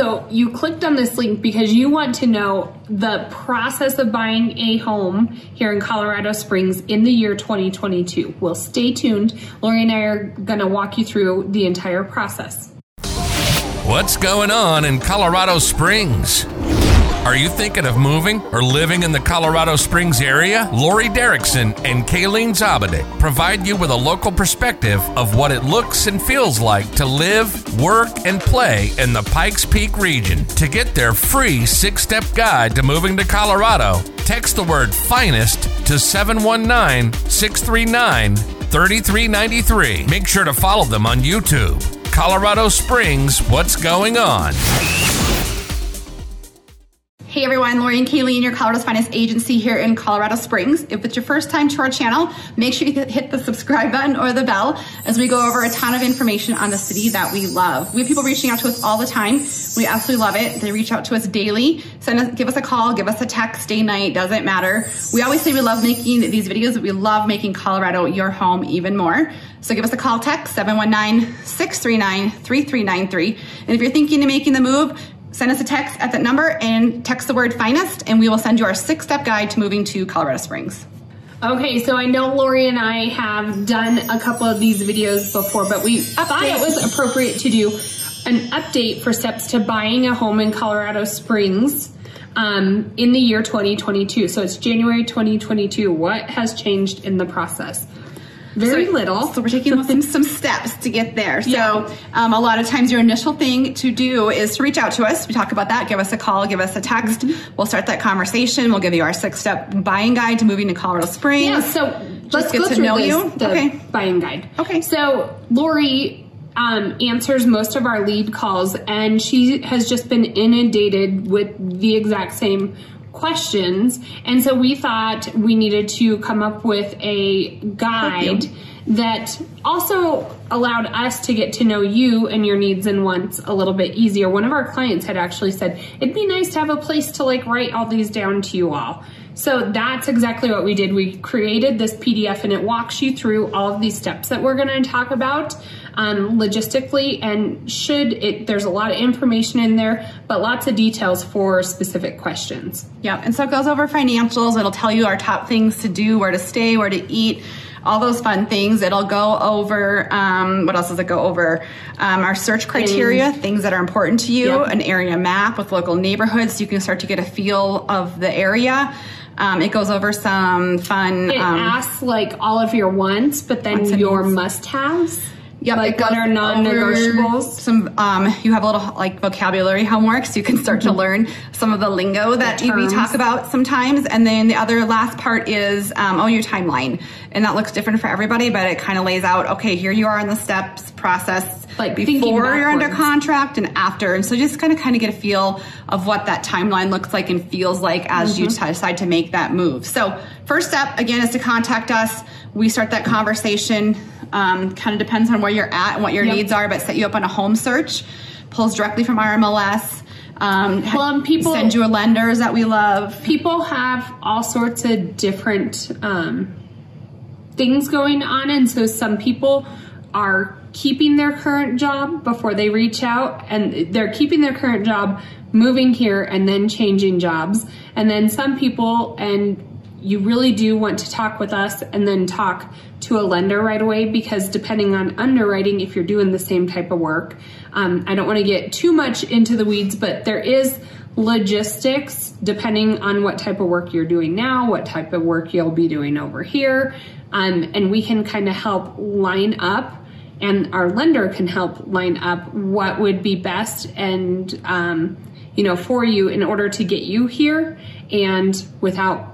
So you clicked on this link because you want to know the process of buying a home here in Colorado Springs in the year 2022. Well, stay tuned. Laurie and I are going to walk you through the entire process. What's going on in Colorado Springs? Are you thinking of moving or living in the Colorado Springs area? Laurie Derickson and Kalene Zaabadick provide you with a local perspective of what it looks and feels like to live, work, and play in the Pikes Peak region. To get their free six step guide to moving to Colorado, text the word finest to 719 639 3393. Make sure to follow them on YouTube. Colorado Springs, what's going on? Hey everyone, Laurie and Kalene, your Colorado's finest agency here in Colorado Springs. If it's your first time to our channel, make sure you hit the subscribe button or the bell as we go over a ton of information on the city that we love. We have people reaching out to us all the time. We absolutely love it. They reach out to us daily. Send us, give us a call, give us a text, day, night, doesn't matter. We always say we love making these videos, we love making Colorado your home even more. So give us a call, text 719-639-3393. And if you're thinking of making the move, send us a text at that number and text the word finest, and we will send you our six step guide to moving to Colorado Springs. Okay, so I know Laurie and I have done a couple of these videos before, but we thought it was appropriate to do an update for steps to buying a home in Colorado Springs um, in the year 2022. So it's January 2022. What has changed in the process? Very so, little. So we're taking some, some steps to get there. So yeah. um, a lot of times your initial thing to do is to reach out to us. We talk about that. Give us a call. Give us a text. Mm-hmm. We'll start that conversation. We'll give you our six step buying guide to moving to Colorado Springs. Yeah. So let's get to know this, you. The okay. buying guide. Okay. So Laurie um, answers most of our lead calls, and she has just been inundated with the exact same questions. And so we thought we needed to come up with a guide that also allowed us to get to know you and your needs and wants a little bit easier. One of our clients had actually said, it'd be nice to have a place to like write all these down to you all. So that's exactly what we did. We created this PDF and it walks you through all of these steps that we're going to talk about um, logistically and should it there's a lot of information in there but lots of details for specific questions yeah and so it goes over financials it'll tell you our top things to do where to stay where to eat all those fun things. It'll go over, um, what else does it go over? Um, our search criteria, things. things that are important to you, yep. an area map with local neighborhoods so you can start to get a feel of the area. Um, it goes over some fun. It um, asks like all of your wants, but then your must haves. Yep, like are non-negotiables? Some um, you have a little like vocabulary homework, so you can start mm-hmm. to learn some of the lingo that we talk about sometimes. And then the other last part is um, oh your timeline, and that looks different for everybody, but it kind of lays out okay here you are in the steps process like before you're under contract and after, and so just kind of kind of get a feel of what that timeline looks like and feels like as mm-hmm. you decide to make that move. So first step again is to contact us. We start that conversation um, kind of depends on where you're at and what your yep. needs are, but set you up on a home search. Pulls directly from RMLS. MLS. Um, well, people send you a lenders that we love. People have all sorts of different um, things going on, and so some people are keeping their current job before they reach out, and they're keeping their current job, moving here, and then changing jobs. And then some people, and you really do want to talk with us and then talk to a lender right away because depending on underwriting, if you're doing the same type of work, um, I don't want to get too much into the weeds, but there is logistics depending on what type of work you're doing now, what type of work you'll be doing over here. Um, and we can kind of help line up and our lender can help line up what would be best and um, you know for you in order to get you here and without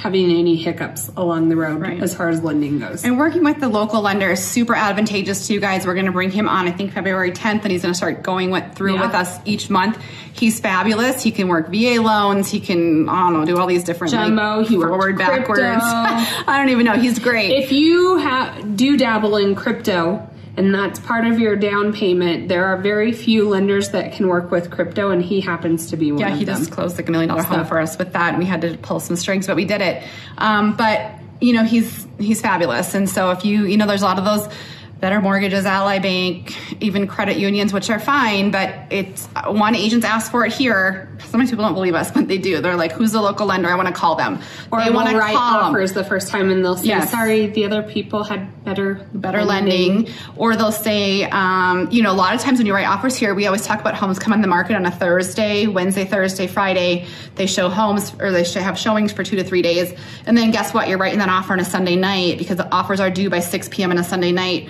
having any hiccups along the road right. as far as lending goes. And working with the local lender is super advantageous to you guys. We're going to bring him on, I think February 10th, and he's going to start going with, through yeah. with us each month. He's fabulous. He can work VA loans. He can, I don't know, do all these different jumbo. Like, he forward, backwards. I don't even know. He's great. If you have do dabble in crypto, and that's part of your down payment. There are very few lenders that can work with crypto, and he happens to be one yeah, of them. He just closed like a million dollar home for us with that, and we had to pull some strings, but we did it. Um, but you know, he's he's fabulous, and so if you you know, there's a lot of those Better Mortgages, Ally Bank, even credit unions, which are fine, but it's one agent's asked for it here. Sometimes people don't believe us, but they do. They're like, "Who's the local lender? I want to call them." Or they want to write call offers the first time and they'll say, Yes. sorry, the other people had better better lending, or they'll say, um, you know, a lot of times when you write offers here, we always talk about homes come on the market on a Thursday, Wednesday, Thursday, Friday. They show homes or they should have showings for two to three days, and then guess what? You're writing that offer on a Sunday night because the offers are due by 6 p.m. on a Sunday night.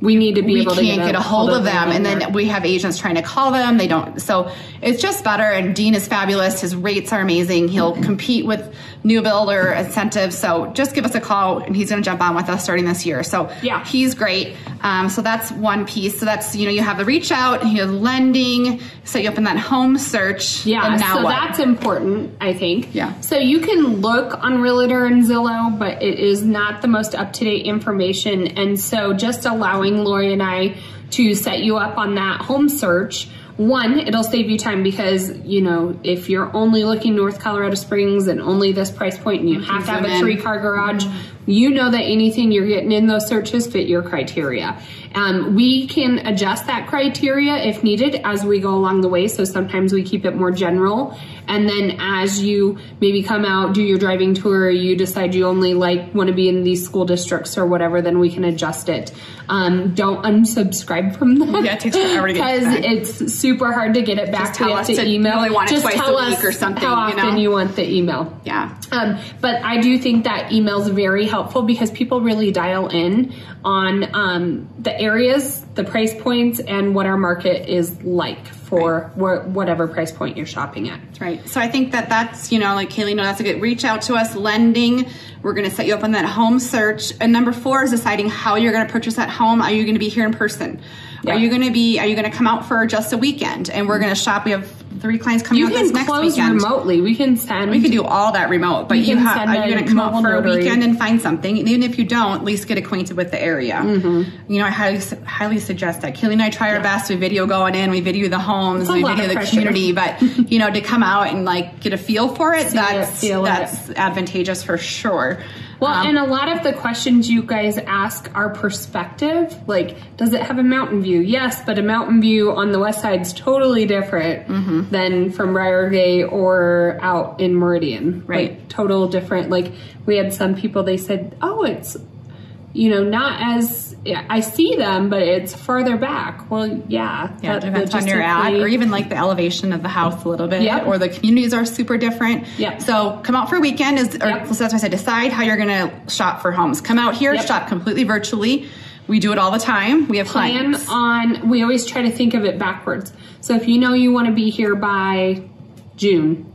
We need to be We able can't to get a hold of the them, and then we have agents trying to call them. They don't. So it's just better. And Dean is fabulous. His rates are amazing. He'll compete with new builder incentives. So just give us a call, and he's going to jump on with us starting this year. So Yeah. he's great. Um, so that's one piece. So that's you know you have the reach out, you have lending, so you open that home search. Yeah, and now so what? that's important, I think. Yeah. So you can look on Realtor and Zillow, but it is not the most up to date information. And so just allowing Laurie and I to set you up on that home search. One, it'll save you time because, you know, if you're only looking North Colorado Springs and only this price point and you have to have a three car garage, you know that anything you're getting in those searches fit your criteria. Um, we can adjust that criteria if needed as we go along the way. So sometimes we keep it more general. And then as you maybe come out, do your driving tour, you decide you only like want to be in these school districts or whatever, then we can adjust it. Um, don't unsubscribe from that. Yeah, it takes forever to get Because it's super hard to get it back. Just tell us to email. you want it Just twice tell a week us or something, How you often know? you want the email. yeah. Um, but I do think that email is very helpful because people really dial in on um, the areas, the price points, and what our market is like for wh- whatever price point you're shopping at. Right. So I think that that's, you know, like Kaylee, no, that's a good reach out to us, lending. We're going to set you up on that home search. And number four is deciding how you're going to purchase that home. Are you going to be here in person? Yeah. Are you going to be, are you going to come out for just a weekend? And we're going to shop. We have three clients coming You out can this next close weekend. remotely. We can send. We can do all that remote, but you have, are you going to come out for a weekend and find something? And even if you don't, at least get acquainted with the area. Mm-hmm. You know, I highly, highly suggest that. Kalene and I try our best. We video going in, we video the homes, we video the pressure. community, but you know, to come out and like get a feel for it, See it, that's, it. that's advantageous for sure. Well, Um, and a lot of the questions you guys ask are perspective. Like, does it have a mountain view? Yes, but a mountain view on the west side is totally different Mm-hmm. than from Briargate or out in Meridian. Right. Like, total different. Like, we had some people, they said, oh, it's, you know, not as, I see them, but it's further back. Well, yeah. Yeah, depends on your ad, or even like the elevation of the house a little bit, Yep. or the communities are super different. Yeah. So come out for a weekend is, or Yep. so that's why I said decide how you're going to shop for homes. Come out here, Yep. shop completely virtually. We do it all the time. We have plan clients. on we always try to think of it backwards so if you know you want to be here by june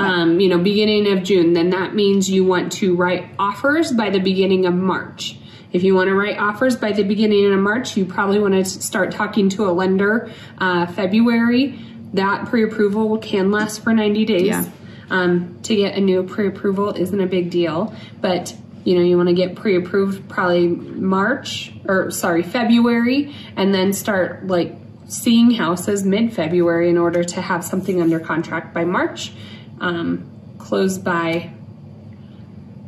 um, you know beginning of june then that means you want to write offers by the beginning of march. If you want to write offers by the beginning of march you probably want to start talking to a lender uh, february. That pre-approval can last for 90 days. Yeah. um, to get a new pre-approval isn't a big deal but you know you want to get pre-approved probably march or sorry february and then start like seeing houses mid-february in order to have something under contract by march um, close by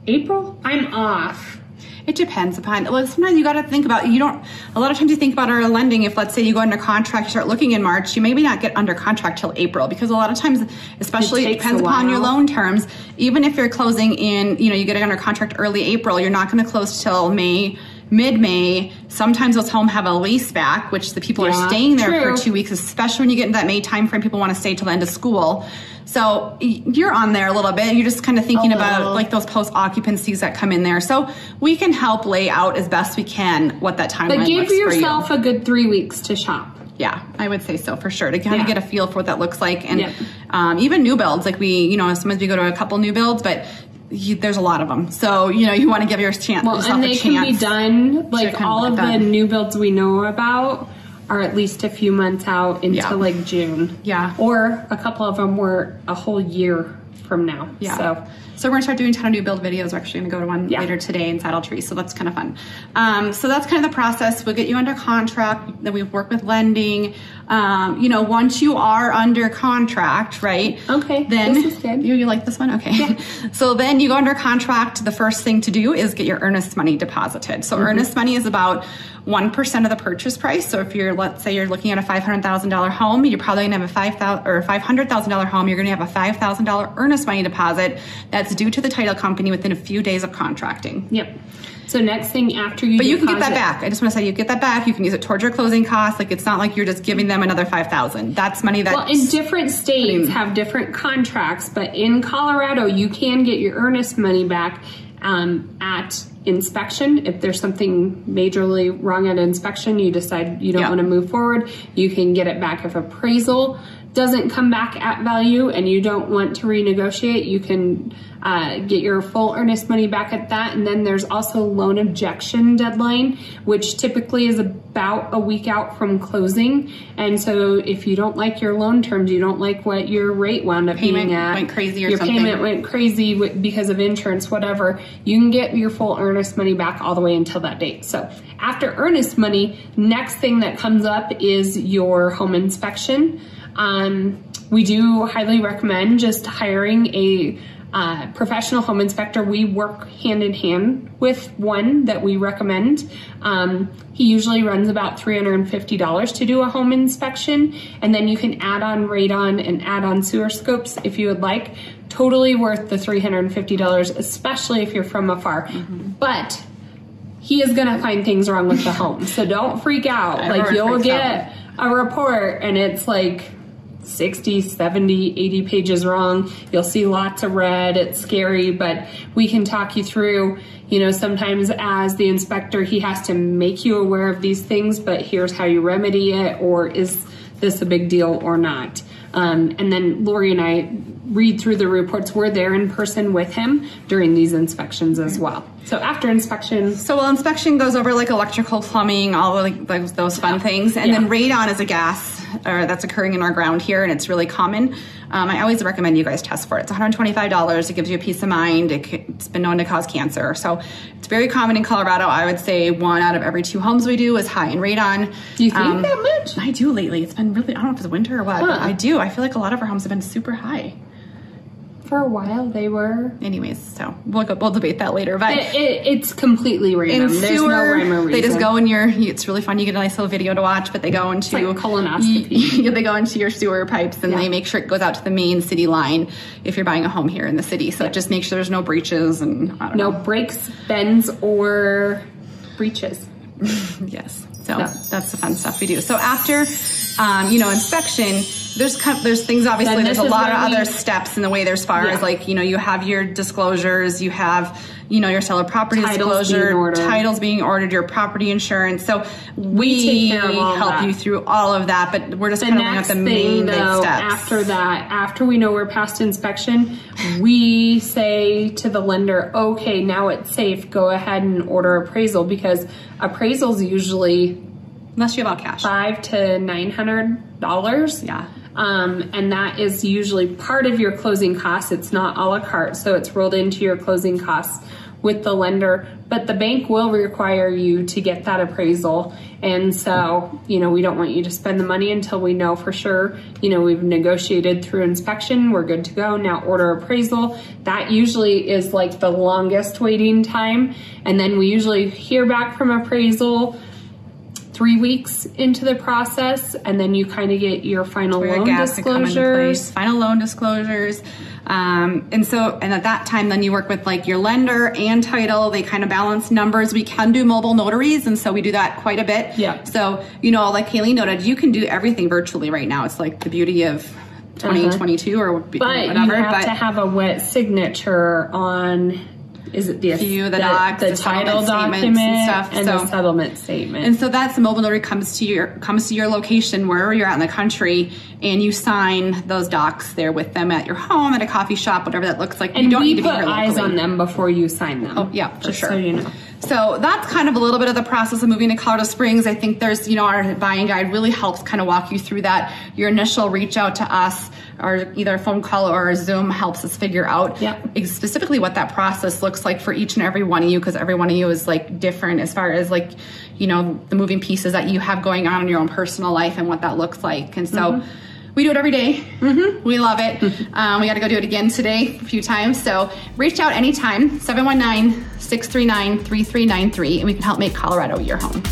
april i'm off It depends upon. Well, sometimes you got to think about. You don't. A lot of times you think about our lending. If let's say you go under contract, you start looking in March, you maybe not get under contract till April because a lot of times, especially It it, depends upon your loan terms. Even if you're closing in, you know, you get it under contract early April, you're not going to close till May. Mid May, sometimes those homes have a lease back, which the people Yeah, are staying there true. for two weeks, especially when you get into that May time frame. People want to stay till the end of school, so you're on there a little bit. You're just kind of thinking about like those post occupancies that come in there. So we can help lay out as best we can what that timeline but give looks for you. yourself a good three weeks to shop Yeah, I would say so for sure to kind Yeah. of get a feel for what that looks like, and Yep. um, even new builds. Like we, you know, sometimes we go to a couple new builds, but you, there's a lot of them. So you know, you want to give your chance. well and they can be done like all of the new builds we know about are at least a few months out into Yeah. like june Yeah. or a couple of them were a whole year from now. Yeah. So So we're gonna start doing a ton of new build videos. We're actually gonna go to one Yeah. later today in Saddle Tree, so that's kind of fun. Um, so that's kind of the process. We'll get you under contract. Then we work with lending. Um, you know, once you are under contract, right? Okay, Then this is good. You, you like this one? Okay. so then you go under contract. The first thing to do is get your earnest money deposited. So earnest money is about one percent of the purchase price. So if you're, let's say, you're looking at a five hundred thousand dollar home, you're probably gonna have a five thousand or five hundred thousand dollar home. You're gonna have a five thousand dollar earnest money deposit that's due to the title company within a few days of contracting. yep. So next thing after you But you can get that back. I just want to say you get that back. You can use it towards your closing costs. Like it's not like you're just giving them another five thousand. That's money that Well, in different states have different contracts, but in Colorado, you can get your earnest money back um, at inspection. If there's something majorly wrong at inspection, you decide you don't Yeah. want to move forward, you can get it back. If appraisal doesn't come back at value and you don't want to renegotiate, you can uh, get your full earnest money back at that. And then there's also loan objection deadline, which typically is about a week out from closing. And so if you don't like your loan terms, you don't like what your rate wound up Payment being at, went crazy or your something. payment went crazy because of insurance, whatever, you can get your full earnest money back all the way until that date. So after earnest money, next thing that comes up is your home inspection. Um, we do highly recommend just hiring a uh, professional home inspector. We work hand in hand with one that we recommend. Um, he usually runs about $350 to do a home inspection, and then you can add on radon and add on sewer scopes if you would like. Totally worth the $350, especially if you're from afar. But he is going to find things wrong with the home. So don't freak out. like you'll get a report and it's like 60, 70, 80 pages wrong. You'll see lots of red. It's scary, but we can talk you through. You know, sometimes as the inspector, he has to make you aware of these things, but here's how you remedy it, or is this a big deal or not? Um, and then Laurie and I read through the reports. We're there in person with him during these inspections as well. So after inspection, So well, inspection goes over like electrical, plumbing, all of like those, those fun things, and Yeah. then radon is a gas or that's occurring in our ground here, and it's really common. Um, I always recommend you guys test for it. It's $125. It gives you a peace of mind. It, c- it's been known to cause cancer, so it's very common in Colorado. I would say one out of every two homes we do is high in radon. do you think Um, that much? I do lately. It's been really. I don't know if it's winter or what, but I do. I feel like a lot of our homes have been super high. For a while, they were. Anyways, so we'll go, we'll debate that later. But It, it, it's completely random. There's no rhyme or reason. they just go in your. It's really fun. You get a nice little video to watch, but they go into like colonoscopy. Yeah, they go into your sewer pipes and Yeah. they make sure it goes out to the main city line if you're buying a home here in the city. So just make sure there's no breaches and I don't no know. breaks, bends, or breaches. Yes. So No. that's the fun stuff we do. So after, um, you know, inspection, there's there's things obviously. There's a lot of we- other steps in the way. There's far Yeah. as like you know you have your disclosures, you have you know your seller property Titles disclosure, being titles being ordered, your property insurance. So we, take care of all help that. you through all of that. But we're just The kind of looking at next the thing, main big though, steps. after that, after we know we're past inspection, we say to the lender, okay, now it's safe. Go ahead and order appraisal because appraisals usually Unless you have all cash. five to nine hundred dollars. Yeah. Um, and that is usually part of your closing costs. It's not a la carte, so it's rolled into your closing costs with the lender. But the bank will require you to get that appraisal. And so, you know, we don't want you to spend the money until we know for sure. You know, we've negotiated through inspection, we're good to go. Now order appraisal. That usually is like the longest waiting time. And then we usually hear back from appraisal three weeks into the process, and then you kind of get your final where loan gas can come into disclosures. final loan disclosures. Um, and so, and at that time, then you work with like your lender and title. They kind of balance numbers. We can do mobile notaries, and so we do that quite a bit. Yeah. So, you know, like Kalene noted, you can do everything virtually right now. It's like the beauty of 2022 or whatever. But whatever. you have but to have a wet signature on. Is it the Few of the docs, the, the title document and stuff, and so- the settlement statement? And so that's the mobile notary comes to your comes to your location wherever you're at in the country, and you sign those docs there with them at your home, at a coffee shop, whatever that looks like. And you don't we need to put eyes on them before you sign them. Oh, yeah, for sure. So you know. So that's kind of a little bit of the process of moving to Colorado Springs. I think there's, you know, our buying guide really helps kind of walk you through that. Your initial reach out to us or either a phone call or a Zoom helps us figure out Yep. specifically what that process looks like for each and every one of you because every one of you is like different as far as like, you know, the moving pieces that you have going on in your own personal life and what that looks like. And so mm-hmm. We do it every day. Mm-hmm. We love it. Um, we got to go do it again today a few times. So reach out anytime, 719 639 3393, and we can help make Colorado your home.